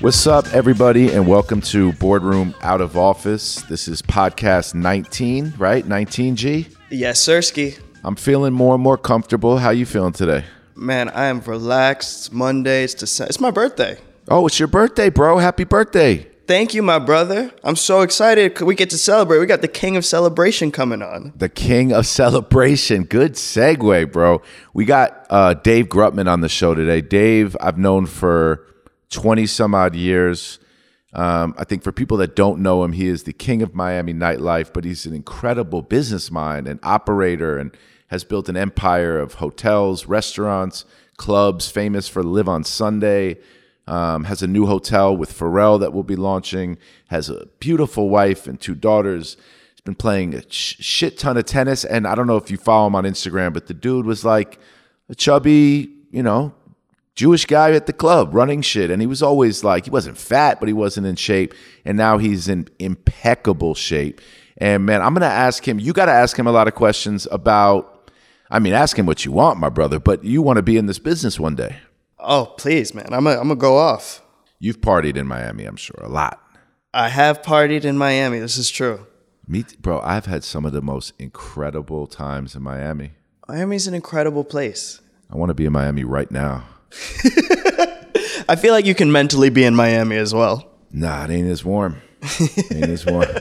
What's up, everybody, and welcome to Boardroom Out of Office. This is podcast 19, right? 19G. Yes, Sirski. I'm feeling more and more comfortable. How you feeling today? Man, I am relaxed. It's Monday. It's, December. it's my birthday. Oh, it's your birthday, bro. Happy birthday. Thank you, my brother. I'm so excited. We get to celebrate. We got the King of Celebration coming on. The King of Celebration. Good segue, bro. We got uh, Dave Grutman on the show today. Dave, I've known for 20 some odd years. Um, I think for people that don't know him, he is the king of Miami nightlife, but he's an incredible business mind and operator and has built an empire of hotels, restaurants, clubs, famous for Live on Sunday. Um, has a new hotel with Pharrell that will be launching. Has a beautiful wife and two daughters. He's been playing a sh- shit ton of tennis, and I don't know if you follow him on Instagram, but the dude was like a chubby, you know, Jewish guy at the club running shit. And he was always like, he wasn't fat, but he wasn't in shape. And now he's in impeccable shape. And man, I'm going to ask him, you got to ask him a lot of questions about, I mean, ask him what you want, my brother, but you want to be in this business one day. Oh, please, man. I'm going to go off. You've partied in Miami, I'm sure, a lot. I have partied in Miami. This is true. Me, bro, I've had some of the most incredible times in Miami. Miami's an incredible place. I want to be in Miami right now. I feel like you can mentally be in Miami as well. Nah, it ain't as warm. ain't as warm.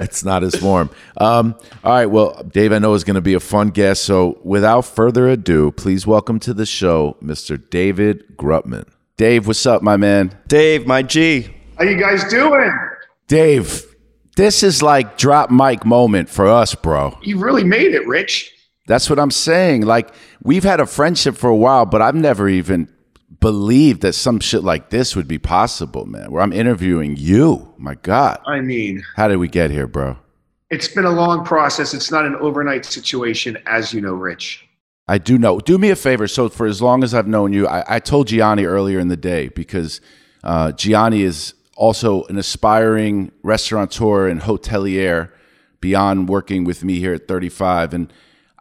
It's not as warm. Um, all right. Well, Dave, I know is going to be a fun guest. So, without further ado, please welcome to the show, Mr. David Grutman. Dave, what's up, my man? Dave, my G. How you guys doing? Dave, this is like drop mic moment for us, bro. You really made it, Rich. That's what I'm saying. Like we've had a friendship for a while, but I've never even believed that some shit like this would be possible, man. Where I'm interviewing you. My God. I mean, How did we get here, bro? it's been a long process. It's not an overnight situation, as you know, Rich. I do know. Do me a favor. So for as long as I've known you, I, I told Gianni earlier in the day because uh, Gianni is also an aspiring restaurateur and hotelier beyond working with me here at 35. And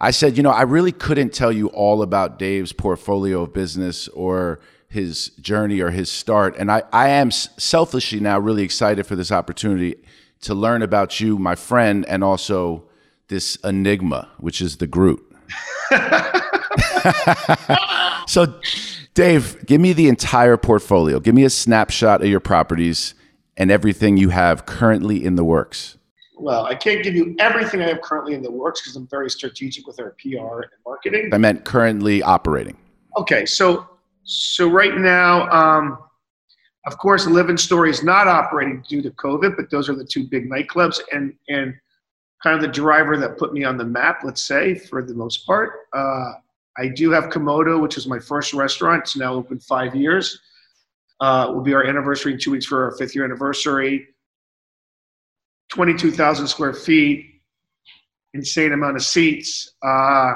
I said, you know, I really couldn't tell you all about Dave's portfolio of business or his journey or his start. And I, I am selfishly now really excited for this opportunity to learn about you, my friend, and also this enigma, which is the Groot. so, Dave, give me the entire portfolio. Give me a snapshot of your properties and everything you have currently in the works. Well, I can't give you everything I have currently in the works because I'm very strategic with our PR and marketing. I meant currently operating. Okay, so so right now, um, of course, Live and Story is not operating due to COVID, but those are the two big nightclubs and and kind of the driver that put me on the map. Let's say for the most part, uh, I do have Komodo, which is my first restaurant. It's now open five years. Uh, will be our anniversary in two weeks for our fifth year anniversary. 22,000 square feet, insane amount of seats. Uh,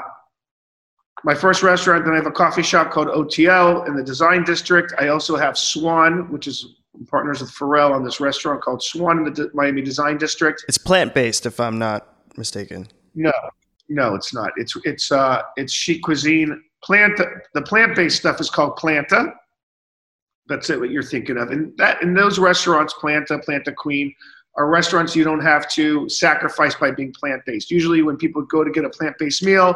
my first restaurant, then I have a coffee shop called OTL in the Design District. I also have Swan, which is partners with Pharrell on this restaurant called Swan in the D- Miami Design District. It's plant based, if I'm not mistaken. No, no, it's not. It's it's uh it's chic cuisine. Plant the plant based stuff is called Planta. That's it. What you're thinking of, and that in those restaurants, Planta, Planta Queen, are restaurants you don't have to sacrifice by being plant based. Usually, when people go to get a plant based meal,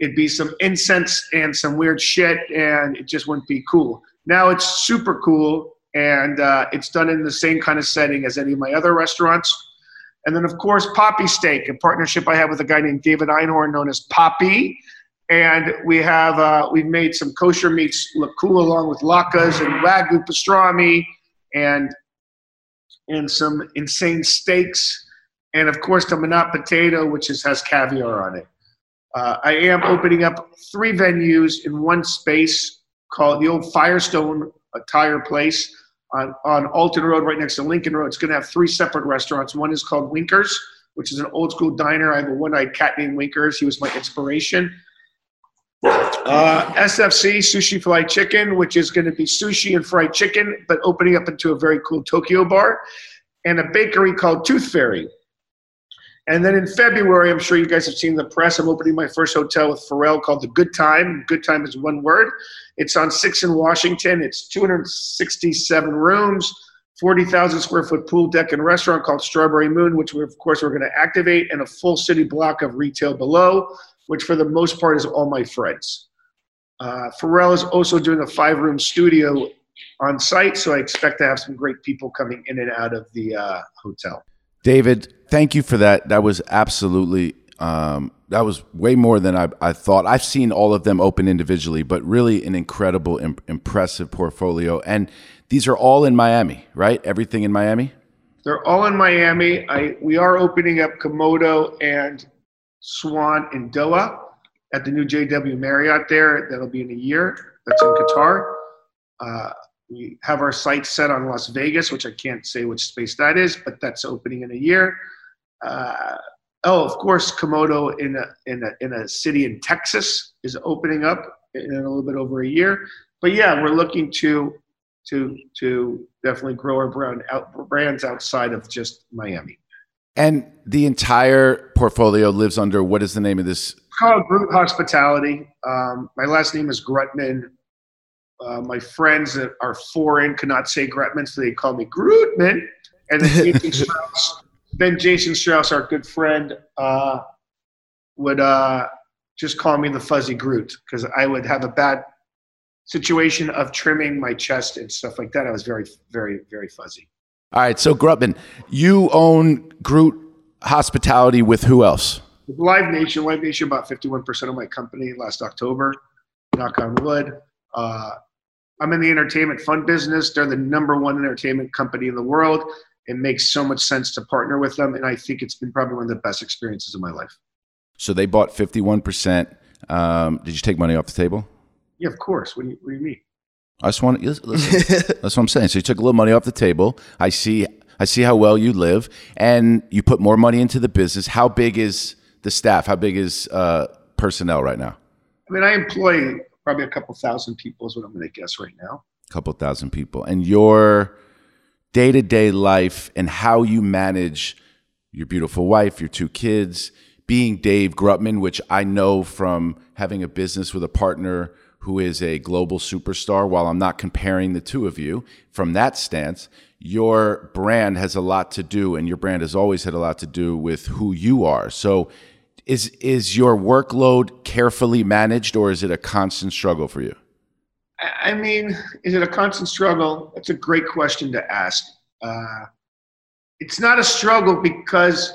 it'd be some incense and some weird shit, and it just wouldn't be cool. Now it's super cool, and uh, it's done in the same kind of setting as any of my other restaurants. And then, of course, Papi Steak, a partnership I have with a guy named David Einhorn, known as Papi. And we have uh, we've made some kosher meats look cool, along with latkes and wagyu pastrami, and and some insane steaks, and of course the Manat potato, which is, has caviar on it. Uh, I am opening up three venues in one space called the old Firestone Tire Place on, on Alton Road, right next to Lincoln Road. It's going to have three separate restaurants. One is called Winkers, which is an old school diner. I have a one eyed cat named Winkers. He was my inspiration. Uh, SFC, Sushi Fried Chicken, which is going to be sushi and fried chicken, but opening up into a very cool Tokyo bar. And a bakery called Tooth Fairy. And then in February, I'm sure you guys have seen the press. I'm opening my first hotel with Pharrell called the Good Time. Good Time is one word. It's on Six in Washington. It's 267 rooms, 40,000 square foot pool deck and restaurant called Strawberry Moon, which we, of course we're going to activate, and a full city block of retail below, which for the most part is all my friends. Uh, Pharrell is also doing a five room studio on site, so I expect to have some great people coming in and out of the uh, hotel. David, thank you for that. That was absolutely um, that was way more than I, I, thought. I've seen all of them open individually, but really an incredible, imp- impressive portfolio. And these are all in Miami, right? Everything in Miami. They're all in Miami. I we are opening up Komodo and Swan in Doha at the new JW Marriott there. That'll be in a year. That's in Qatar. Uh, we have our sight set on Las Vegas, which I can't say which space that is, but that's opening in a year. Uh, oh, of course, Komodo in a, in a, in a city in Texas is opening up in a little bit over a year. But yeah, we're looking to to to definitely grow our brand out, brands outside of just Miami. And the entire portfolio lives under what is the name of this? Called Groot Hospitality. Um, my last name is Grutman. Uh, my friends that are foreign cannot say Grutman, so they call me Grootman. And then Jason Strauss, then Jason Strauss, our good friend, uh, would uh, just call me the Fuzzy Groot because I would have a bad situation of trimming my chest and stuff like that. I was very, very, very fuzzy. All right, so Grutman, you own Groot Hospitality with who else? Live Nation. Live Nation about 51% of my company last October. Knock on wood. Uh, I'm in the entertainment fund business. They're the number one entertainment company in the world. It makes so much sense to partner with them, and I think it's been probably one of the best experiences of my life. So they bought 51%. Um, did you take money off the table? Yeah, of course. What do you, what do you mean? I just want to listen. that's what I'm saying. So you took a little money off the table. I see. I see how well you live, and you put more money into the business. How big is the staff? How big is uh, personnel right now? I mean, I employ probably a couple thousand people is what I'm going to guess right now. A couple thousand people, and your day to day life and how you manage your beautiful wife, your two kids, being Dave Grutman, which I know from having a business with a partner who is a global superstar, while I'm not comparing the two of you from that stance, your brand has a lot to do, and your brand has always had a lot to do with who you are. So, is is your workload carefully managed, or is it a constant struggle for you? I mean, is it a constant struggle? That's a great question to ask. Uh, it's not a struggle because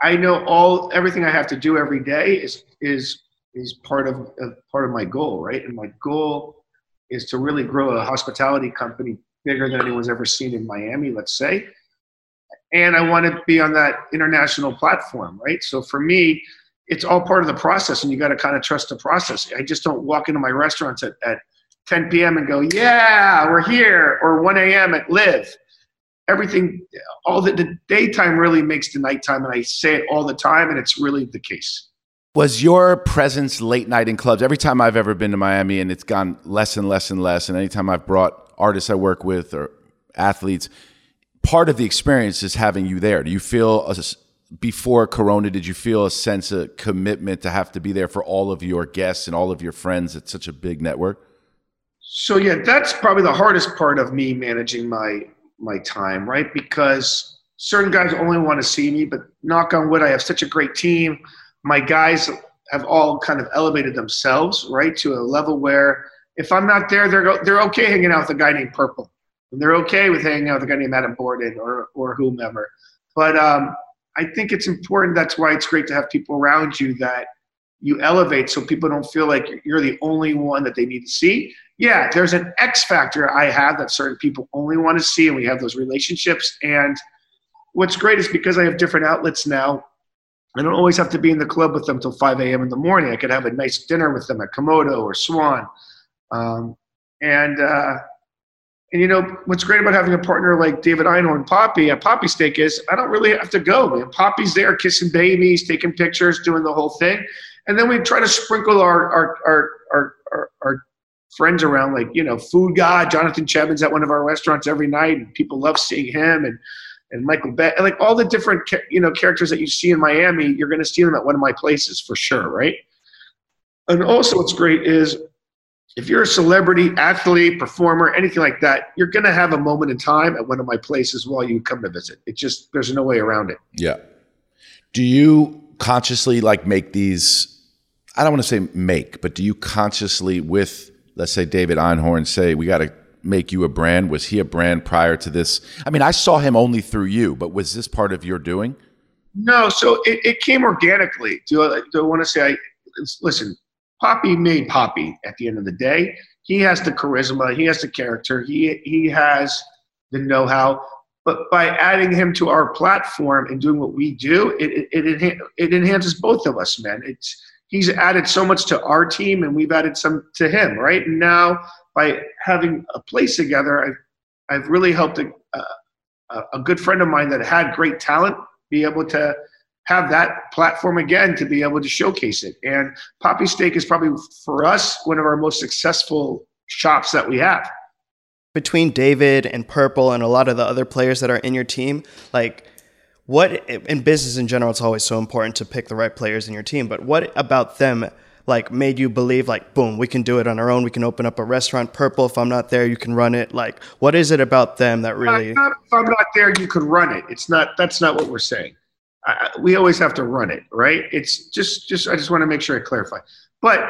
I know all everything I have to do every day is is is part of part of my goal, right? And my goal is to really grow a hospitality company bigger than anyone's ever seen in Miami, let's say. And I want to be on that international platform, right? So for me, it's all part of the process, and you got to kind of trust the process. I just don't walk into my restaurants at, at 10 p.m. and go, "Yeah, we're here," or 1 a.m. at Live. Everything, all the, the daytime really makes the nighttime, and I say it all the time, and it's really the case. Was your presence late night in clubs? Every time I've ever been to Miami, and it's gone less and less and less, and anytime I've brought artists I work with or athletes, part of the experience is having you there. Do you feel a, before Corona? Did you feel a sense of commitment to have to be there for all of your guests and all of your friends at such a big network? So yeah, that's probably the hardest part of me managing my my time, right? Because certain guys only want to see me, but knock on wood, I have such a great team my guys have all kind of elevated themselves right to a level where if I'm not there, they're they're okay hanging out with a guy named Purple, and they're okay with hanging out with a guy named Adam Borden or or whomever. But um, I think it's important. That's why it's great to have people around you that you elevate, so people don't feel like you're the only one that they need to see. Yeah, there's an X factor I have that certain people only want to see, and we have those relationships. And what's great is because I have different outlets now I don't always have to be in the club with them till 5 a.m. in the morning. I could have a nice dinner with them at Komodo or Swan. Um, and, uh, and you know, what's great about having a partner like David Einhorn, Papi at Papi Steak is I don't really have to go. Man. Papi's there kissing babies, taking pictures, doing the whole thing. And then we try to sprinkle our, our, our, our, our, our friends around, like, you know, Food God, Jonathan Cheban's at one of our restaurants every night, and people love seeing him. And, and Michael Beck, like all the different you know characters that you see in Miami, you're going to see them at one of my places for sure, right? And also, what's great is if you're a celebrity, athlete, performer, anything like that, you're going to have a moment in time at one of my places while you come to visit. It just, there's no way around it. Yeah. Do you consciously like make these? I don't want to say make, but do you consciously, with let's say David Einhorn, say we got to make you a brand? Was he a brand prior to this? I mean, I saw him only through you, but was this part of your doing? No, so it, it came organically. Do I, do I want to say, I, listen, Papi made Papi at the end of the day. He has the charisma, he has the character, he, he has the know how. But by adding him to our platform and doing what we do, it, it, it, it enhances both of us, man. It's, he's added so much to our team and we've added some to him, right? And now by having a place together, I've, I've really helped a, a, a good friend of mine that had great talent be able to have that platform again to be able to showcase it. And Papi Steak is probably for us one of our most successful shops that we have. Between David and Purple and a lot of the other players that are in your team, like what in business in general, it's always so important to pick the right players in your team. But what about them like made you believe like boom, we can do it on our own. We can open up a restaurant. Purple, if I'm not there, you can run it. Like what is it about them that really? Not, if I'm not there, you can run it. It's not. That's not what we're saying I, we always have to run it, right? It's just, just I just want to make sure I clarify. But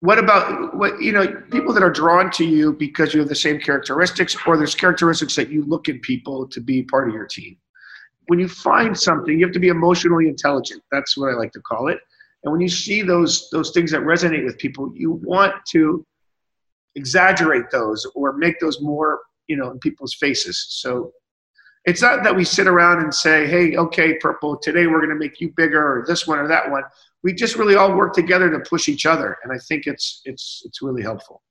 what about what you know people that are drawn to you because you have the same characteristics, or there's characteristics that you look in people to be part of your team? When you find something, you have to be emotionally intelligent. That's what I like to call it. And when you see those those things that resonate with people, you want to exaggerate those or make those more you know in people's faces. So it's not that we sit around and say, hey, okay, Purple, today we're going to make you bigger or this one or that one. We just really all work together to push each other. And I think it's, it's, it's really helpful.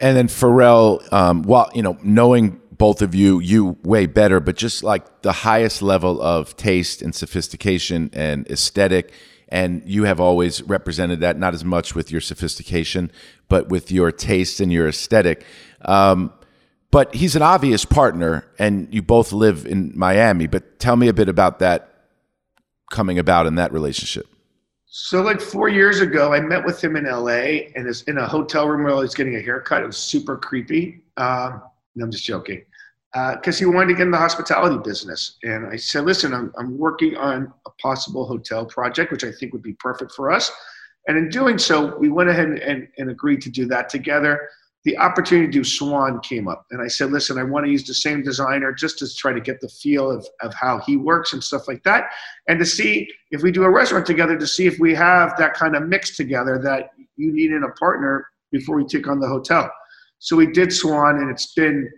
And then Pharrell, um, well, you know, knowing both of you, you way better, but just like the highest level of taste and sophistication and aesthetic. And you have always represented that, not as much with your sophistication, but with your taste and your aesthetic. Um, but he's an obvious partner, and you both live in Miami. But tell me a bit about that coming about in that relationship. So, like four years ago, I met with him in LA, and it's in a hotel room where he's getting a haircut. It was super creepy. Um, no, I'm just joking, because uh, he wanted to get in the hospitality business. And I said, "Listen, I'm I'm working on a possible hotel project, which I think would be perfect for us." And in doing so, we went ahead and, and, and agreed to do that together the opportunity to do Swan came up. And I said, listen, I want to use the same designer just to try to get the feel of, of how he works and stuff like that. And to see if we do a restaurant together, to see if we have that kind of mix together that you need in a partner before we take on the hotel. So we did Swan, and it's been,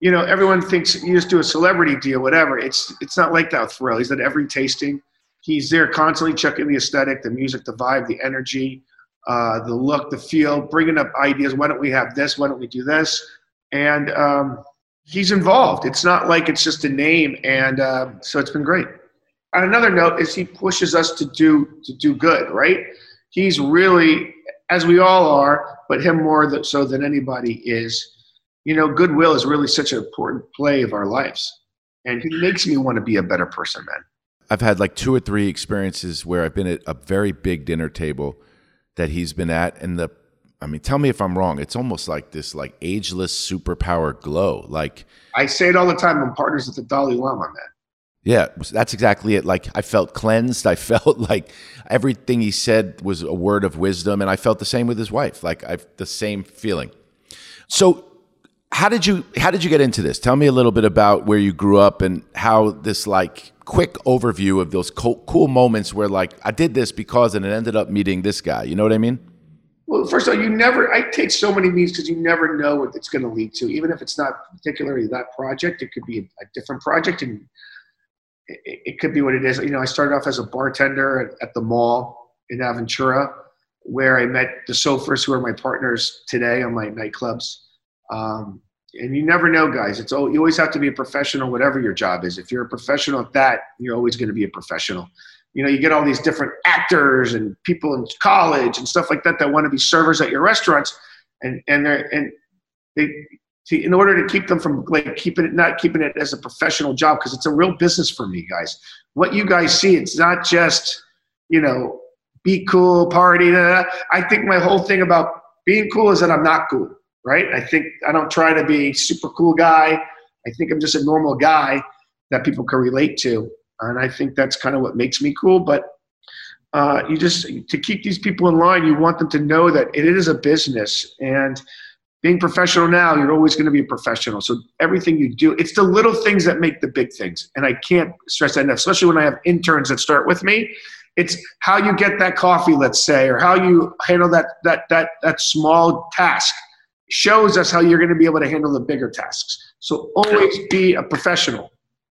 you know, everyone thinks you just do a celebrity deal, whatever. It's it's not like that with Pharrell. He's at every tasting. He's there constantly checking the aesthetic, the music, the vibe, the energy uh, the look, the feel, bringing up ideas. Why don't we have this? Why don't we do this? And um, he's involved. It's not like it's just a name, and uh, so it's been great. On another note, is he pushes us to do to do good, right? He's really, as we all are, but him more so than anybody is. You know, goodwill is really such an important play of our lives, and it makes me want to be a better person, man. I've had like two or three experiences where I've been at a very big dinner table that he's been at and the I mean, tell me if I'm wrong. It's almost like this like ageless superpower glow. Like I say it all the time. I'm partners with the Dalai Lama, man. Yeah, that's exactly it. Like I felt cleansed. I felt like everything he said was a word of wisdom, and I felt the same with his wife. Like I've the same feeling. So, how did you how did you get into this? Tell me a little bit about where you grew up and how this like quick overview of those cool, cool moments where like I did this because and it ended up meeting this guy. You know what I mean? Well, first of all, you never. I take so many meetings because you never know what it's going to lead to. Even if it's not particularly that project, it could be a, a different project, and it, it, could be what it is. You know, I started off as a bartender at, at the mall in Aventura, where I met the Soffers, who are my partners today on my nightclubs. Um, and you never know, guys. It's all, you always have to be a professional, whatever your job is. If you're a professional at that, you're always going to be a professional. You know, you get all these different actors and people in college and stuff like that that want to be servers at your restaurants, and and they're and they to, in order to keep them from like keeping it not keeping it as a professional job because it's a real business for me, guys. What you guys see, it's not just you know be cool, party. I think my whole thing about Being cool is that I'm not cool, right? I think I don't try to be super cool guy. I think I'm just a normal guy that people can relate to, and I think that's kind of what makes me cool. But uh, you just to keep these people in line, you want them to know that it is a business and being professional now, you're always going to be a professional. So everything you do, it's the little things that make the big things. And I can't stress that enough, especially when I have interns that start with me. It's how you get that coffee, let's say, or how you handle that that that that small task shows us how you're going to be able to handle the bigger tasks. So always be a professional.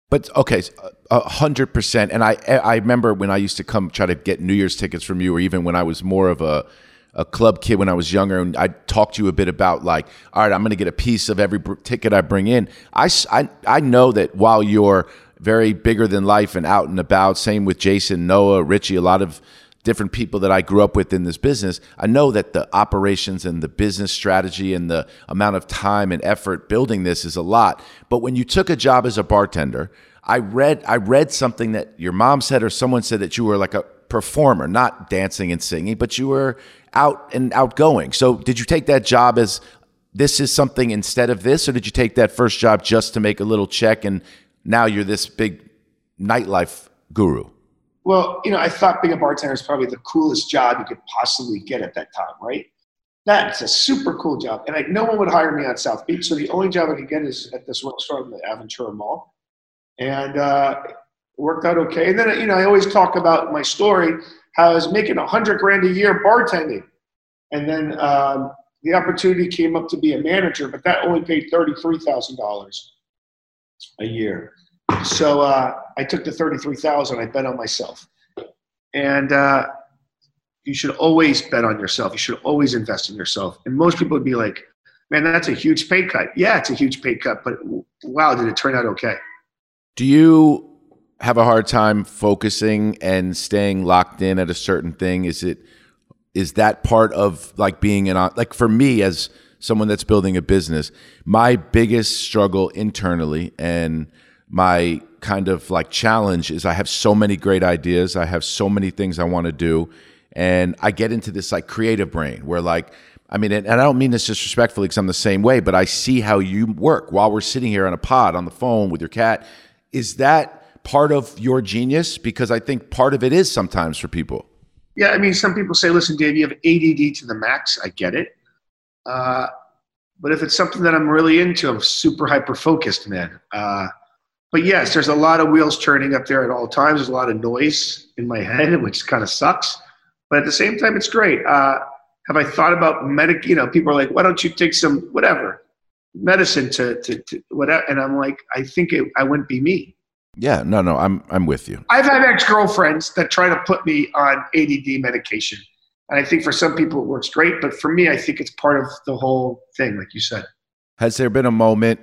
But okay, a hundred percent. And I I remember when I used to come try to get New Year's tickets from you, or even when I was more of a a club kid when I was younger, and I talked to you a bit about like, all right, I'm going to get a piece of every ticket I bring in. I, I, I know that while you're very bigger than life and out and about, same with Jason, Noah, Richie, a lot of different people that I grew up with in this business, I know that the operations and the business strategy and the amount of time and effort building this is a lot. But when you took a job as a bartender, I read I read something that your mom said or someone said that you were like a performer, not dancing and singing, but you were out and outgoing. So did you take that job as this is something instead of this, or did you take that first job just to make a little check and now you're this big nightlife guru? Well, you know, I thought being a bartender is probably the coolest job you could possibly get at that time, right? That's a super cool job. And like no one would hire me on South Beach. So the only job I could get is at this restaurant in the Aventura Mall. And uh, worked out okay. And then, you know, I always talk about my story how I was making a hundred grand a year bartending. And then um, the opportunity came up to be a manager, but that only paid $33,000 a year. So uh, I took the 33,000, I bet on myself. And uh, you should always bet on yourself. You should always invest in yourself. And most people would be like, man, that's a huge pay cut. Yeah, it's a huge pay cut, but wow, did it turn out okay? Do you have a hard time focusing and staying locked in at a certain thing? Is it is that part of like being an like for me as someone that's building a business, my biggest struggle internally and my kind of like challenge is I have so many great ideas, I have so many things I want to do, and I get into this like creative brain where like I mean, and I don't mean this disrespectfully because I'm the same way, but I see how you work while we're sitting here on a pod on the phone with your cat. Is that part of your genius? Because I think part of it is sometimes for people. Yeah, I mean, some people say, listen, Dave, you have ADD to the max. I get it. Uh, but if it's something that I'm really into, I'm super hyper focused, man. Uh, but yes, there's a lot of wheels turning up there at all times. There's a lot of noise in my head, which kind of sucks. But at the same time, it's great. Uh, have I thought about medic? You know, people are like, why don't you take some whatever medicine to, to, to whatever? And I'm like, I think it, I wouldn't be me. Yeah, no, no, I'm I'm with you. I've had ex girlfriends that try to put me on ADD medication, and I think for some people it works great, but for me, I think it's part of the whole thing, like you said. Has there been a moment,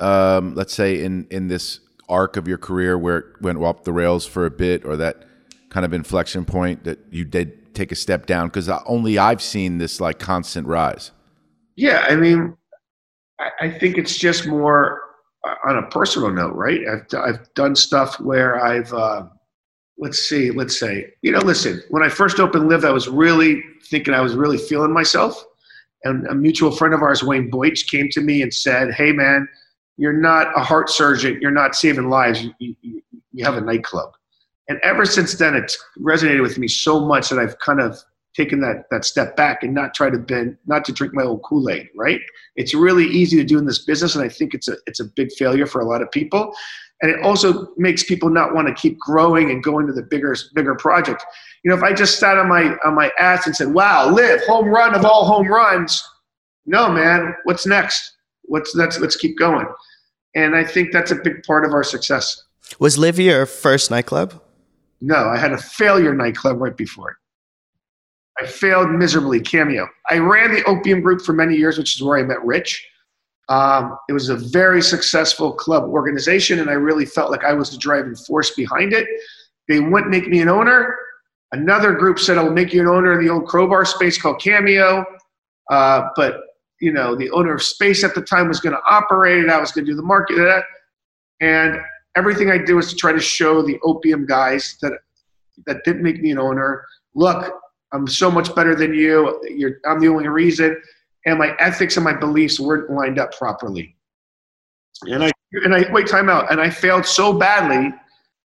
um, let's say in in this arc of your career where it went off the rails for a bit, or that kind of inflection point that you did take a step down? Because only I've seen this like constant rise. Yeah, I mean, I, I think it's just more on a personal note, right? I've, I've done stuff where I've, uh, let's see, let's say, you know, listen, when I first opened Live, I was really thinking I was really feeling myself. And a mutual friend of ours, Wayne Boich, came to me and said, Hey, man, you're not a heart surgeon. You're not saving lives. You, you, you have a nightclub. And ever since then, it's resonated with me so much that I've kind of taken that that step back and not try to bend, not to drink my own Kool Aid. Right? It's really easy to do in this business, and I think it's a it's a big failure for a lot of people. And it also makes people not want to keep growing and going to the bigger bigger project. You know, if I just sat on my on my ass and said, "Wow, live home run of all home runs," no, man. What's next? What's next? Let's keep going. And I think that's a big part of our success. Was Live your first nightclub? No, I had a failure nightclub right before it. I failed miserably. Cameo. I ran the Opium Group for many years, which is where I met Rich. Um, it was a very successful club organization, and I really felt like I was the driving force behind it. They wouldn't make me an owner. Another group said, "I'll make you an owner in the old Crobar space called Cameo," uh, but you know, the owner of space at the time was going to operate it. I was going to do the market, and everything I did was to try to show the opium guys that that didn't make me an owner. Look, I'm so much better than you. You're, I'm the only reason. And my ethics and my beliefs weren't lined up properly. And I and I wait time out. And I failed so badly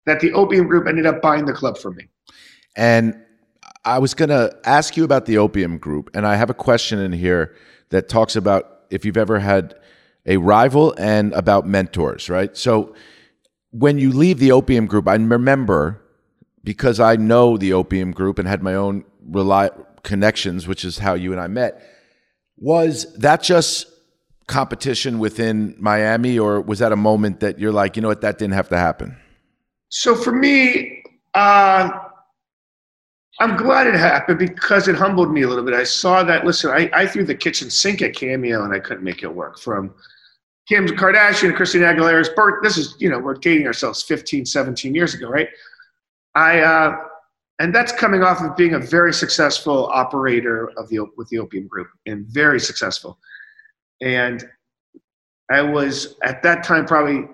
that the opium group ended up buying the club for me. And I was going to ask you about the opium group, and I have a question in here that talks about if you've ever had a rival and about mentors, right? So when you leave the opium group, I remember because I know the opium group and had my own rely connections, which is how you and I met. Was that just competition within Miami, or was that a moment that you're like, you know what, that didn't have to happen? So for me, uh, I'm glad it happened because it humbled me a little bit. I saw that. Listen, I, I threw the kitchen sink at Cameo and I couldn't make it work. From Kim Kardashian, Christina Aguilera's birth. This is, you know, we're dating ourselves 15, 17 years ago, right? I uh, and that's coming off of being a very successful operator of the with the opium group and very successful. And I was at that time probably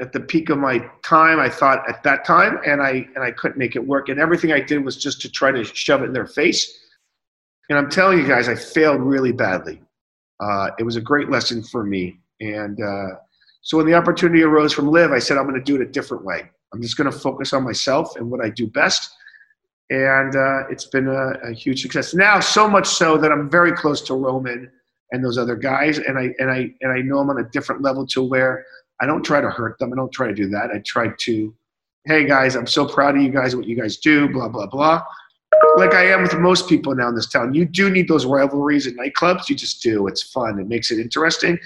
at the peak of my time. I thought at that time, and I and I couldn't make it work. And everything I did was just to try to shove it in their face. And I'm telling you guys, I failed really badly. Uh, it was a great lesson for me. And uh, so when the opportunity arose from Live, I said I'm going to do it a different way. I'm just going to focus on myself and what I do best. And uh, it's been a, a, huge success now, so much so that I'm very close to Roman and those other guys, and I and I and I know I'm on a different level to where I don't try to hurt them. I don't try to do that. I try to, hey guys, I'm so proud of you guys, what you guys do, blah blah blah. Like I am with most people now in this town. You do need those rivalries in nightclubs. You just do. It's fun. It makes it interesting.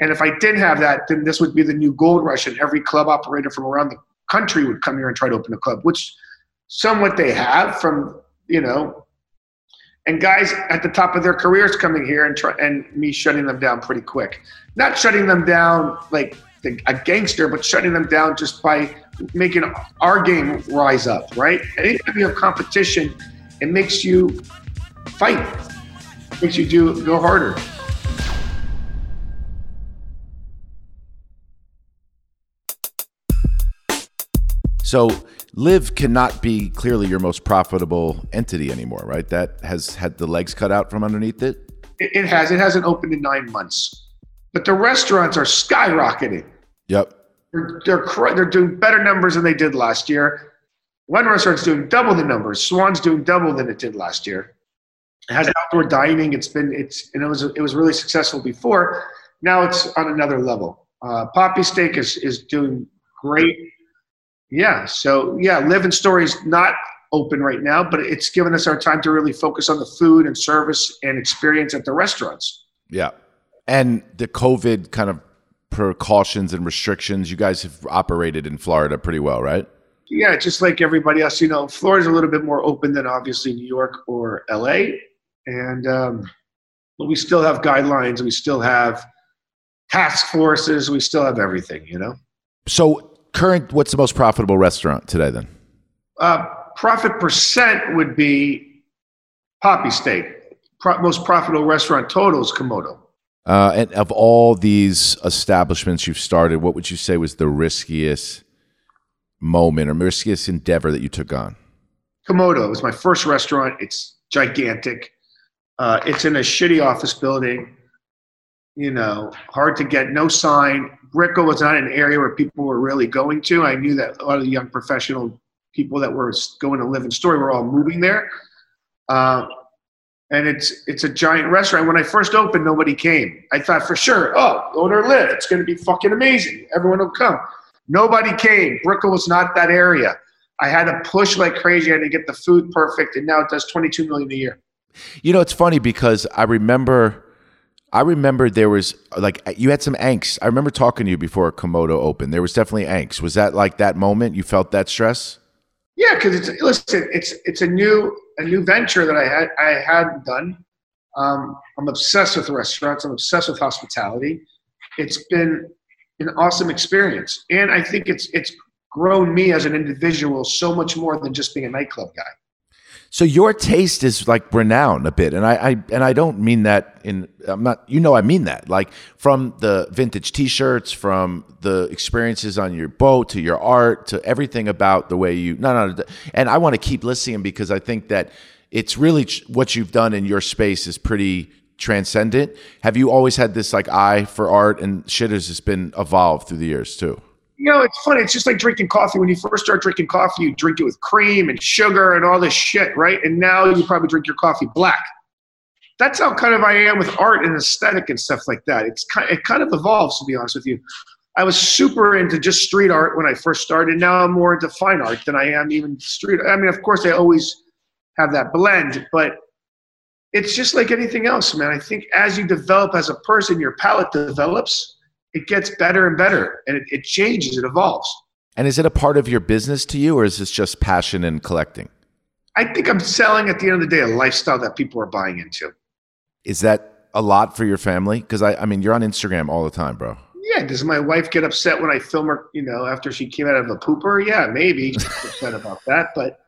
And if I didn't have that, then this would be the new gold rush, and every club operator from around the country would come here and try to open a club, which somewhat they have from you know and guys at the top of their careers coming here and try, and me shutting them down pretty quick not shutting them down like a gangster but shutting them down just by making our game rise up right anytime you have competition it makes you fight it makes you do go harder so Live cannot be clearly your most profitable entity anymore, right? That has had the legs cut out from underneath it. It has. It hasn't opened in nine months, but the restaurants are skyrocketing. Yep. They're they're, they're doing better numbers than they did last year. One restaurant's doing double the numbers. Swan's doing double than it did last year. It has outdoor dining. It's been it's and it was it was really successful before. Now it's on another level. Uh, Papi Steak is is doing great yeah. So yeah, LIV in Story's not open right now, but it's given us our time to really focus on the food and service and experience at the restaurants. Yeah. And the COVID kind of precautions and restrictions, you guys have operated in Florida pretty well, right? Yeah, just like everybody else, you know, Florida's a little bit more open than obviously New York or LA. And um, but we still have guidelines, we still have task forces, we still have everything, you know. So current, what's the most profitable restaurant today then? Uh, profit percent would be Papi Steak. Pro- most profitable restaurant total is Komodo. Uh, and of all these establishments you've started, what would you say was the riskiest moment or riskiest endeavor that you took on? Komodo was my first restaurant. It's gigantic. Uh, it's in a shitty office building. You know, hard to get, no sign. Brickell was not an area where people were really going to. I knew that a lot of the young professional people that were going to live in Story were all moving there. Uh, and it's it's a giant restaurant. When I first opened, nobody came. I thought for sure, oh, owner LIV, it's going to be fucking amazing. Everyone will come. Nobody came. Brickell was not that area. I had to push like crazy. I had to get the food perfect, and now it does 22 million a year. You know, it's funny because I remember I remember there was like you had some angst. I remember talking to you before Komodo opened. There was definitely angst. Was that like that moment you felt that stress? Yeah, because it's listen, it's it's a new a new venture that I had I hadn't done. Um, I'm obsessed with restaurants. I'm obsessed with hospitality. It's been an awesome experience, and I think it's it's grown me as an individual so much more than just being a nightclub guy. So your taste is like renowned a bit, and I, I, and I don't mean that in I'm not you know I mean that like from the vintage T-shirts, from the experiences on your boat to your art to everything about the way you no no, and I want to keep listening because I think that it's really what you've done in your space is pretty transcendent. Have you always had this like eye for art and shit has just been evolved through the years too? You know, it's funny. It's just like drinking coffee. When you first start drinking coffee, you drink it with cream and sugar and all this shit, right? And now you probably drink your coffee black. That's how kind of I am with art and aesthetic and stuff like that. It's kind, it kind of evolves, to be honest with you. I was super into just street art when I first started. Now I'm more into fine art than I am even street. I mean, of course, I always have that blend, but it's just like anything else, man. I think as you develop as a person, your palate develops, it gets better and better, and it, it changes, it evolves. And is it a part of your business to you, or is this just passion and collecting? I think I'm selling at the end of the day a lifestyle that people are buying into. Is that a lot for your family? Because I, I mean, you're on Instagram all the time, bro. Yeah, does my wife get upset when I film her? You know, after she came out of a pooper? Yeah, maybe she's upset about that. But,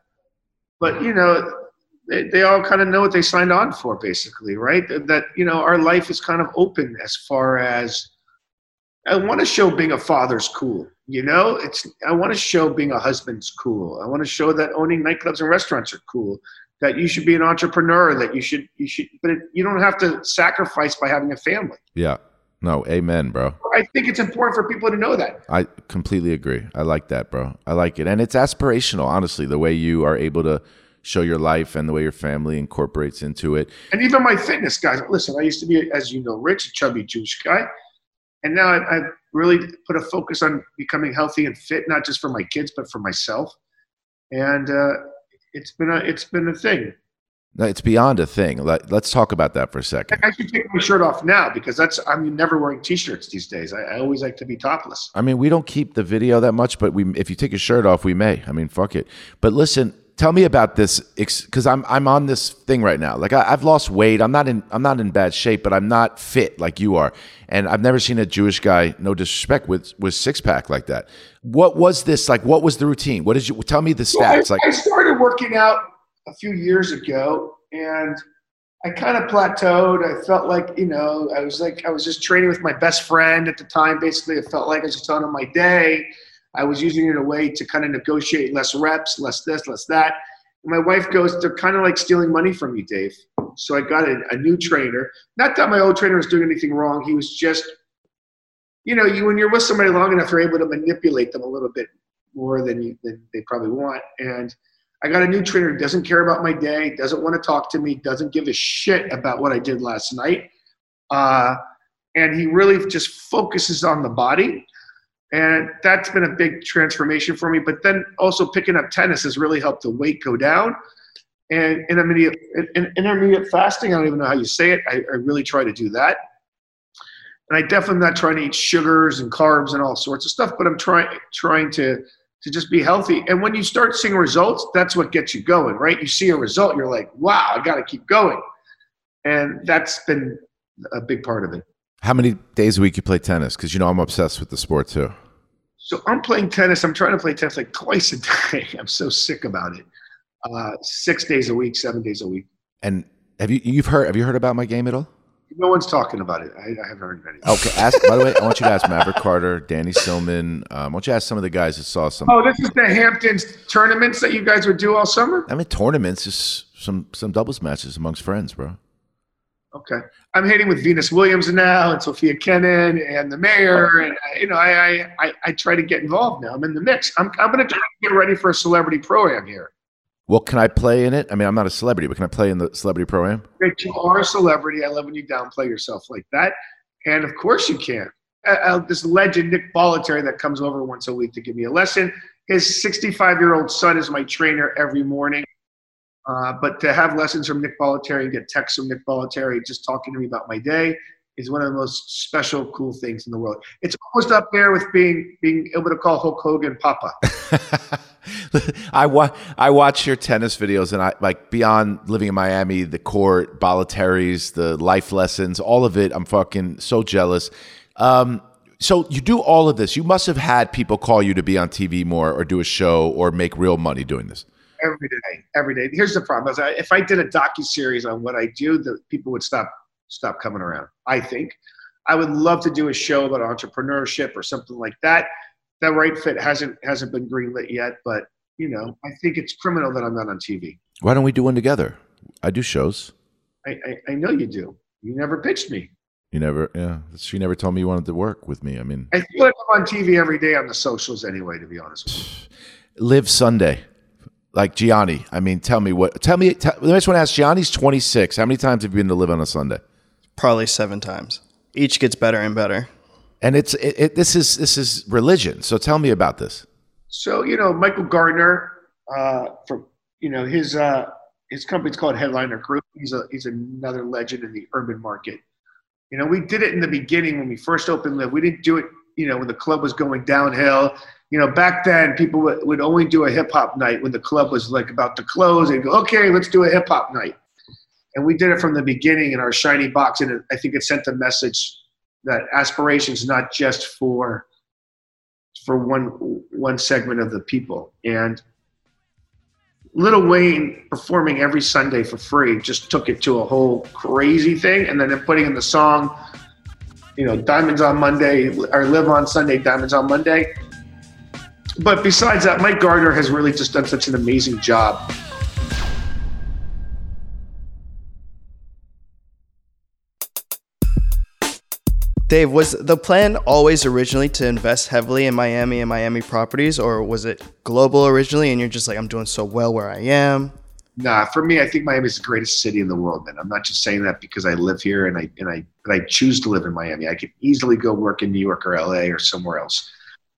but you know, they, they all kind of know what they signed on for, basically, right? That you know, our life is kind of open as far as I want to show being a father's cool. You know, it's I want to show being a husband's cool. I want to show that owning nightclubs and restaurants are cool. That you should be an entrepreneur. That you should you should, but it, you don't have to sacrifice by having a family. Yeah. No, amen, bro. I think it's important for people to know that. I completely agree. I like that, bro. I like it. And it's aspirational, honestly, the way you are able to show your life and the way your family incorporates into it. And even my fitness guys. Listen, I used to be, as you know, rich, chubby Jewish guy. And now I, I've really put a focus on becoming healthy and fit, not just for my kids, but for myself. And uh, it's been a, it's been a thing. No, It's beyond a thing. Let, let's talk about that for a second. I should take my shirt off now because that's I'm never wearing t-shirts these days. I, I always like to be topless. I mean, we don't keep the video that much, but we if you take your shirt off, we may. I mean, fuck it. But listen, tell me about this because I'm I'm on this thing right now. Like I, I've lost weight. I'm not in I'm not in bad shape, but I'm not fit like you are. And I've never seen a Jewish guy, no disrespect, with with six pack like that. What was this like? What was the routine? What did you tell me the stats? Well, I, like I started working out a few years ago, and I kind of plateaued. I felt like you know I was like I was just training with my best friend at the time. Basically, it felt like I was just on my day. I was using it in a way to kind of negotiate less reps, less this, less that. And my wife goes, they're kind of like stealing money from you, Dave. So I got a, a new trainer. Not that my old trainer was doing anything wrong. He was just, you know, you when you're with somebody long enough, you're able to manipulate them a little bit more than you than they probably want. And I got a new trainer who doesn't care about my day, doesn't want to talk to me, doesn't give a shit about what I did last night. Uh, and he really just focuses on the body. And that's been a big transformation for me. But then also picking up tennis has really helped the weight go down. And intermediate, in, intermediate fasting, I don't even know how you say it. I, I really try to do that. And I definitely am not trying to eat sugars and carbs and all sorts of stuff, but I'm trying trying to to just be healthy. And when you start seeing results, that's what gets you going, right? You see a result, you're like, wow, I got to keep going. And that's been a big part of it. How many days a week you play tennis? Because you know I'm obsessed with the sport too. So I'm playing tennis. I'm trying to play tennis like twice a day. I'm so sick about it. Uh, six days a week, seven days a week. And have you you've heard have you heard about my game at all? No one's talking about it. I, I haven't heard any. Okay, ask. by the way, I want you to ask Maverick Carter, Danny Silman. Um, I want you to ask some of the guys that saw some. Oh, this is the Hamptons tournaments that you guys would do all summer? I mean, tournaments, is some some doubles matches amongst friends, bro. Okay. I'm hitting with Venus Williams now and Sophia Kenin and the mayor. And, uh, you know, I, I, I, I try to get involved now. I'm in the mix. I'm, I'm going to try to get ready for a celebrity pro-am here. Well, can I play in it? I mean, I'm not a celebrity, but can I play in the celebrity program? You are a celebrity. I love when you downplay yourself like that. And of course you can. Uh, uh, this legend, Nick Bollettieri, that comes over once a week to give me a lesson. His 65 year old son is my trainer every morning. Uh, but to have lessons from Nick Bollettieri and get texts from Nick Bollettieri just talking to me about my day is one of the most special, cool things in the world. It's almost up there with being being able to call Hulk Hogan Papa. I wa- I watch your tennis videos, and I like beyond living in Miami, the court, Bollettieri's, the life lessons, all of it. I'm fucking so jealous. Um, so you do all of this. You must have had people call you to be on TV more, or do a show, or make real money doing this. Every day, every day. Here's the problem: is I, if I did a docu series on what I do, the people would stop stop coming around. I think I would love to do a show about entrepreneurship or something like that. That right fit hasn't hasn't been greenlit yet, but you know, I think it's criminal that I'm not on TV. Why don't we do one together? I do shows. I, I, I know you do. You never pitched me. You never, yeah. She never told me you wanted to work with me. I mean, I feel like I'm on TV every day on the socials anyway. To be honest with you. live Sunday, like Gianni. I mean, tell me what. Tell me. Tell, let me just want to ask. Gianni's 26. How many times have you been to live on a Sunday? Probably seven times. Each gets better and better. And it's it, it, this is this is religion. So tell me about this. So you know, Michael Gardner, uh, from you know his uh, his company's called Headliner Group. He's a he's another legend in the urban market. You know, we did it in the beginning when we first opened Live. We didn't do it, you know, when the club was going downhill. You know, back then people would, only do a hip hop night when the club was like about to close. They'd go, okay, let's do a hip hop night. And we did it from the beginning in our shiny box, and I think it sent the message that aspirations not just for for one one segment of the people. And Lil Wayne performing every Sunday for free just took it to a whole crazy thing, and then putting in the song, you know, Diamonds on Monday or Live on Sunday, Diamonds on Monday. But besides that, Mike Gardner has really just done such an amazing job. Dave, was the plan always originally to invest heavily in Miami and Miami properties, or was it global originally and you're just like, I'm doing so well where I am? Nah, for me, I think Miami is the greatest city in the world, man. I'm not just saying that because I live here and I and I and I choose to live in Miami. I could easily go work in New York or LA or somewhere else.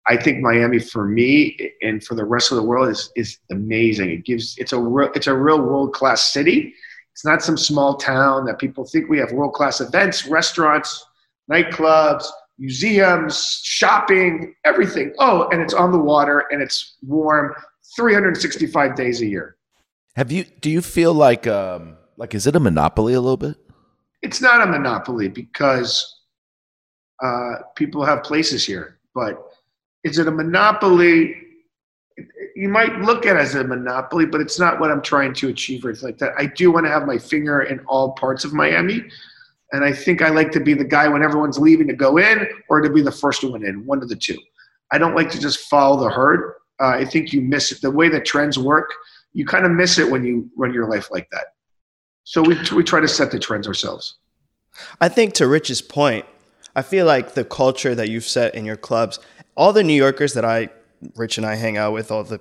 I think Miami for me and for the rest of the world is is amazing. It gives it's a real it's a real world class city. It's not some small town that people think we have world class events, restaurants, nightclubs, museums, shopping, everything. Oh, and it's on the water and it's warm 365 days a year. Have you? Do you feel like um like is it a monopoly a little bit? It's not a monopoly because uh, people have places here, but is it a monopoly? You might look at it as a monopoly, but it's not what I'm trying to achieve or anything like that. I do want to have my finger in all parts of Miami. And I think I like to be the guy when everyone's leaving to go in or to be the first one in, one of the two. I don't like to just follow the herd. Uh, I think you miss it. The way that trends work, you kind of miss it when you run your life like that. So we, we try to set the trends ourselves. I think to Rich's point, I feel like the culture that you've set in your clubs, all the New Yorkers that I, Rich and I hang out with, all the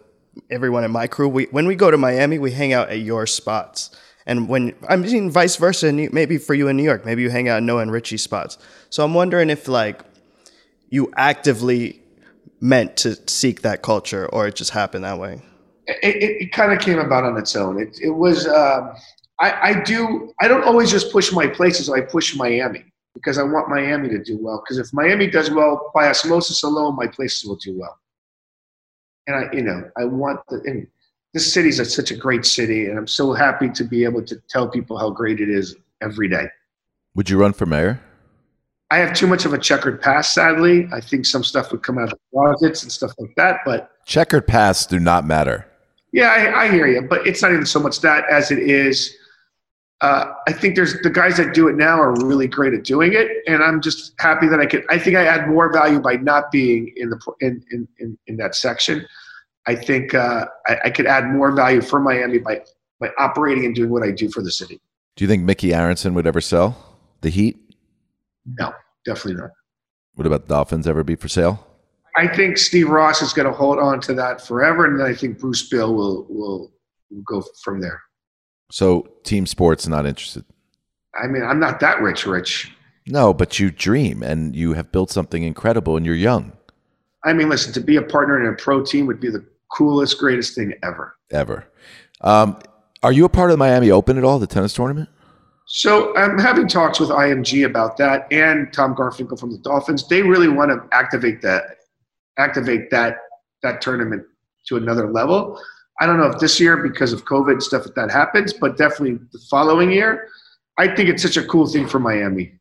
everyone in my crew, we, when we go to Miami, we hang out at your spots. And when I mean vice versa, maybe for you in New York, maybe you hang out at Noah and Richie spots. So I'm wondering if like you actively meant to seek that culture, or it just happened that way. It, it, it kind of came about on its own. It, it was. Um, I, I do. I don't always just push my places. I push Miami because I want Miami to do well. Because if Miami does well by osmosis alone, my places will do well. And I, you know, I want the. And, this city is such a great city, and I'm so happy to be able to tell people how great it is every day. Would you run for mayor? I have too much of a checkered past, sadly. I think some stuff would come out of the closets and stuff like that, but checkered pasts do not matter. Yeah, I, I hear you, but it's not even so much that as it is. Uh, I think there's the guys that do it now are really great at doing it, and I'm just happy that I could. I think I add more value by not being in the in in, in, in that section. I think uh, I, I, could add more value for Miami by by operating and doing what I do for the city. Do you think Micky Arison would ever sell the Heat? No, definitely not. What about the Dolphins ever be for sale? I think Steve Ross is going to hold on to that forever, and then I think Bruce Beal will will, will go from there. So, team sports not interested. I mean, I'm not that rich, Rich. No, but you dream and you have built something incredible, and you're young. I mean, listen, to be a partner in a pro team would be the coolest, greatest thing ever. Ever. Um, are you a part of the Miami Open at all, the tennis tournament? So I'm having talks with IMG about that and Tom Garfinkel from the Dolphins. They really want to activate that, activate that that tournament to another level. I don't know if this year because of COVID and stuff if that happens, but definitely the following year. I think it's such a cool thing for Miami,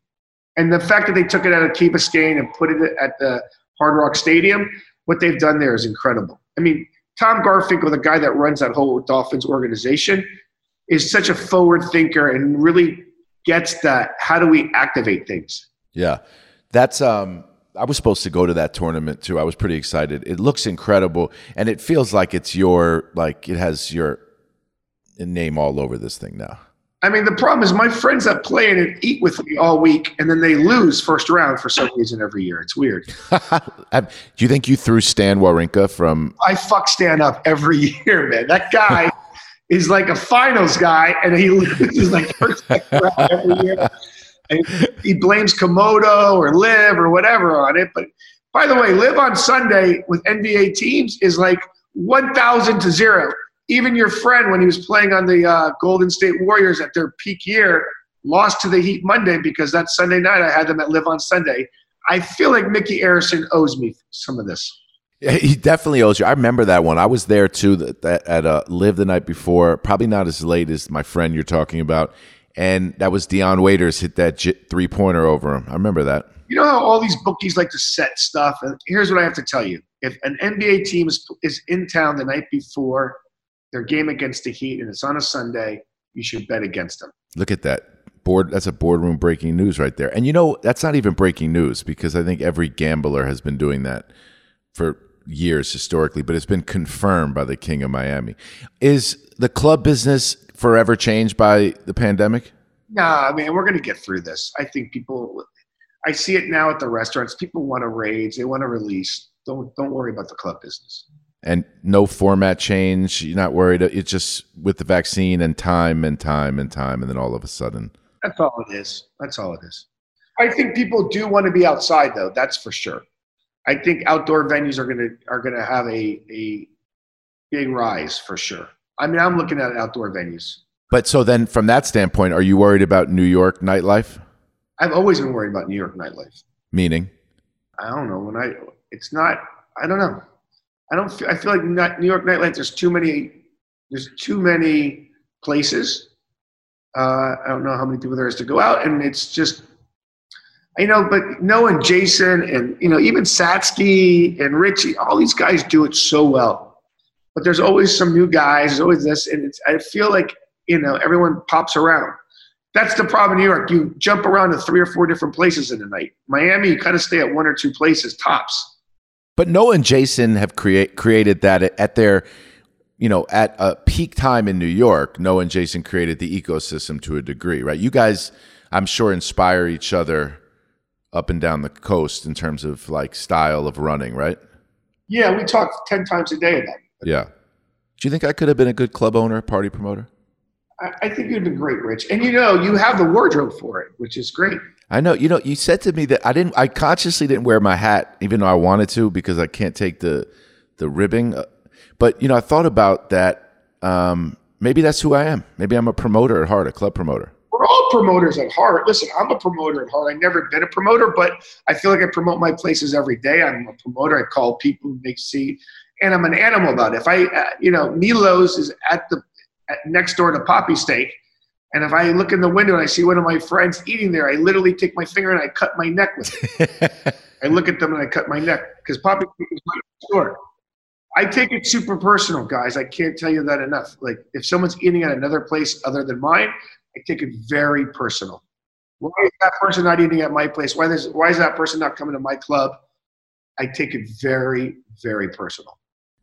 and the fact that they took it out of Key Biscayne and put it at the Hard Rock Stadium, what they've done there is incredible. I mean, Tom Garfinkel, the guy that runs that whole Dolphins organization, is such a forward thinker and really gets that. How do we activate things? Yeah, that's. um I was supposed to go to that tournament too. I was pretty excited. It looks incredible, and it feels like it's your like it has your name all over this thing now. I mean, the problem is my friends that play and eat with me all week, and then they lose first round for some reason every year. It's weird. Do you think you threw Stan Wawrinka from? I fuck Stan up every year, man. That guy is like a finals guy, and he loses like first round every year. He blames Komodo or Liv or whatever on it. But by the way, Liv on Sunday with NBA teams is like 1,000 to zero even your friend when he was playing on the uh, Golden State Warriors at their peak year lost to the Heat Monday because that Sunday night I had them at Live on Sunday. I feel like Micky Arison owes me some of this. Yeah, he definitely owes you. I remember that one. I was there too. That, that at uh, Live the night before. Probably not as late as my friend you're talking about. And that was Dion Waiters hit that j- three pointer over him. I remember that. You know how all these bookies like to set stuff. And here's what I have to tell you: if an NBA team is is in town the night before their game against the Heat, and it's on a Sunday. You should bet against them. Look at that board. That's a boardroom breaking news right there. And you know that's not even breaking news because I think every gambler has been doing that for years historically, but it's been confirmed by the King of Miami. Is the club business forever changed by the pandemic? Nah, I mean we're going to get through this. I think people. I see it now at the restaurants. People want to rage. They want to release. Don't don't worry about the club business and no format change. You're not worried. It's just with the vaccine and time and time and time, and then all of a sudden. That's all it is. That's all it is. I think people do want to be outside, though. That's for sure. I think outdoor venues are gonna are gonna have a a big rise for sure. I mean, I'm looking at outdoor venues. But so then, from that standpoint, are you worried about New York nightlife? I've always been worried about New York nightlife. Meaning? I don't know. When I, it's not. I don't know. I don't. Feel, I feel like not, New York nightlife. There's too many. There's too many places. Uh, I don't know how many people there is to go out, and it's just. You know, but knowing Jason and you know even Satsky and Richie, all these guys do it so well. But there's always some new guys. There's always this, and it's. I feel like you know everyone pops around. That's the problem in New York. You jump around to three or four different places in a night. Miami, you kind of stay at one or two places tops. But Noah and Jason have create, created that at their, you know, at a peak time in New York. Noah and Jason created the ecosystem to a degree, right? You guys, I'm sure, inspire each other up and down the coast in terms of like style of running, right? Yeah, we talk 10 times a day about it. Yeah. Do you think I could have been a good club owner, party promoter? I, I think you'd have been great, Rich. And you know, you have the wardrobe for it, which is great. I know. You know, you said to me that I didn't. I consciously didn't wear my hat, even though I wanted to, because I can't take the the ribbing. Uh, but you know, I thought about that. Um, maybe that's who I am. Maybe I'm a promoter at heart, a club promoter. We're all promoters at heart. Listen, I'm a promoter at heart. I've never been a promoter, but I feel like I promote my places every day. I'm a promoter. I call people, make see, and I'm an animal about it. If I, uh, you know, Milos is at the at, next door to Papi Steak and if I look in the window and I see one of my friends eating there, I literally take my finger and I cut my neck with it. I look at them and I cut my neck because Papi Steak is my store. I take it super personal, guys. I can't tell you that enough. Like if someone's eating at another place other than mine, I take it very personal. Why is that person not eating at my place? Why is why is that person not coming to my club? I take it very, very personal.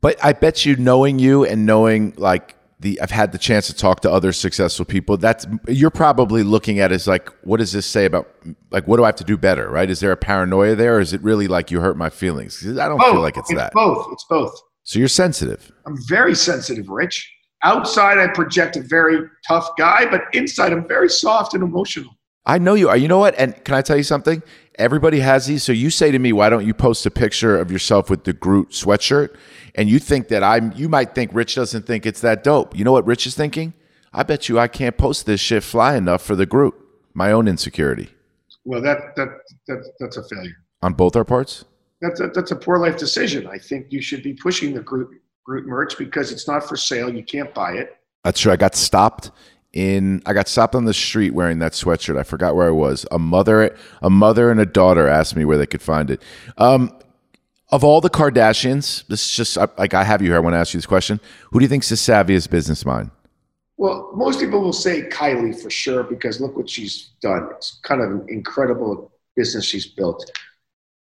But I bet you, knowing you and knowing like the I've had the chance to talk to other successful people. That's you're probably looking at as like, what does this say about like what do I have to do better? Right? Is there a paranoia there, or is it really like you hurt my feelings? I don't both. feel like it's, it's that. Both. It's both. So you're sensitive. I'm very sensitive, Rich. Outside, I project a very tough guy, but inside, I'm very soft and emotional. I know you are. You know what? And can I tell you something? Everybody has these. So you say to me, why don't you post a picture of yourself with the Groot sweatshirt? And you think that I'm, you might think Rich doesn't think it's that dope. You know what Rich is thinking? I bet you I can't post this shit fly enough for the Groot. My own insecurity. Well, that, that, that that's a failure. On both our parts? That's a, that's a poor life decision. I think you should be pushing the Groot, Groot merch because it's not for sale. You can't buy it. That's true. I got stopped in I got stopped on the street wearing that sweatshirt. I forgot where I was. A mother, a mother and a daughter asked me where they could find it. Um, of all the Kardashians, this is just like I have you here. I want to ask you this question: Who do you think's the savviest business mind? Well, most people will say Kylie for sure because look what she's done. It's kind of an incredible business she's built.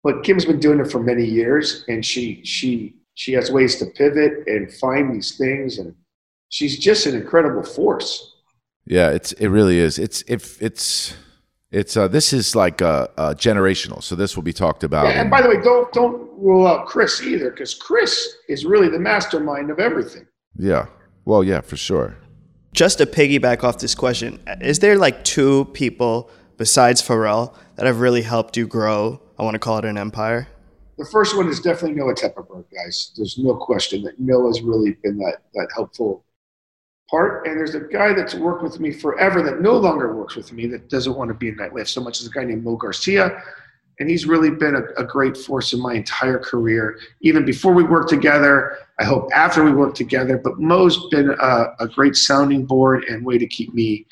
But Kim's been doing it for many years, and she she she has ways to pivot and find these things, and she's just an incredible force. Yeah, it's it really is. It's if it's it's uh this is like uh, uh generational. So this will be talked about. Yeah, and in- by the way, don't don't rule out Kris either, because Kris is really the mastermind of everything. yeah. Well, yeah, for sure. Just to piggyback off this question, is there like two people besides Pharrell that have really helped you grow? I want to call it an empire. The first one is definitely Noah Tepperberg, guys. There's no question that Noah's really been that that helpful part. And there's a guy that's worked with me forever that no longer works with me that doesn't want to be in that nightlife so much as a guy named Mo Garcia. And he's really been a, a great force in my entire career, even before we worked together. I hope after we worked together. But Mo's been a, a great sounding board and way to keep me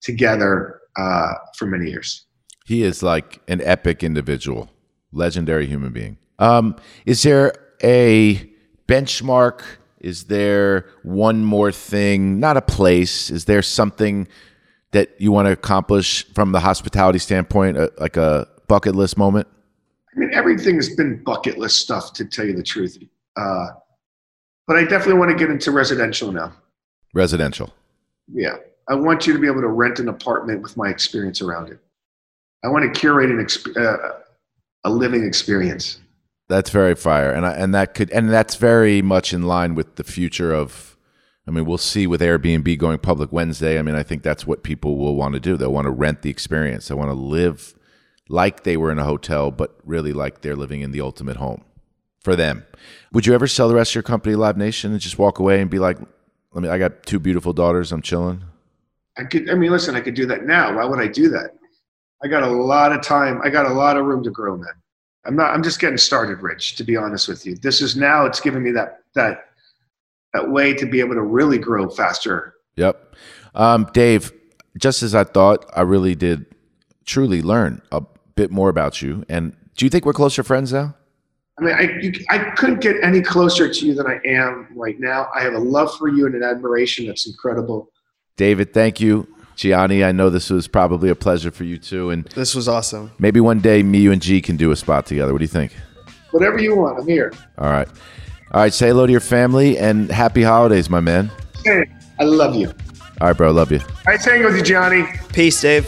together uh, for many years. He is like an epic individual, legendary human being. Um, is there a benchmark? Is there one more thing? Not a place. Is there something that you want to accomplish from the hospitality standpoint, uh, like a bucket list moment? I mean, everything has been bucket list stuff, to tell you the truth. Uh, but I definitely want to get into residential now. Residential. Yeah. I want you to be able to rent an apartment with my experience around it. I want to curate an exp- uh, a living experience. That's very fire, and I, and that could and that's very much in line with the future of. I mean, we'll see with Airbnb going public Wednesday. I mean, I think that's what people will want to do. They'll want to rent the experience. They want to live like they were in a hotel, but really like they're living in the ultimate home for them. Would you ever sell the rest of your company, Live Nation, and just walk away and be like, "Let me. I got two beautiful daughters. I'm chilling." I could, I mean, listen, I could do that now. Why would I do that? I got a lot of time. I got a lot of room to grow, man. I'm not, I'm just getting started, Rich, to be honest with you. This is now, it's giving me that, that, that way to be able to really grow faster. Yep. Um, Dave, just as I thought, I really did truly learn a bit more about you. And do you think we're closer friends now? I mean, I, you, I couldn't get any closer to you than I am right now. I have a love for you and an admiration that's incredible. David, thank you. Gianni, I know this was probably a pleasure for you too. And This was awesome. maybe one day me, you, and G can do a spot together. What do you think? Whatever you want, I'm here. All right. All right. Say hello to your family and happy holidays, my man. Hey, I love you. All right, bro. Love you. Nice hanging with you, Johnny. Peace, Dave.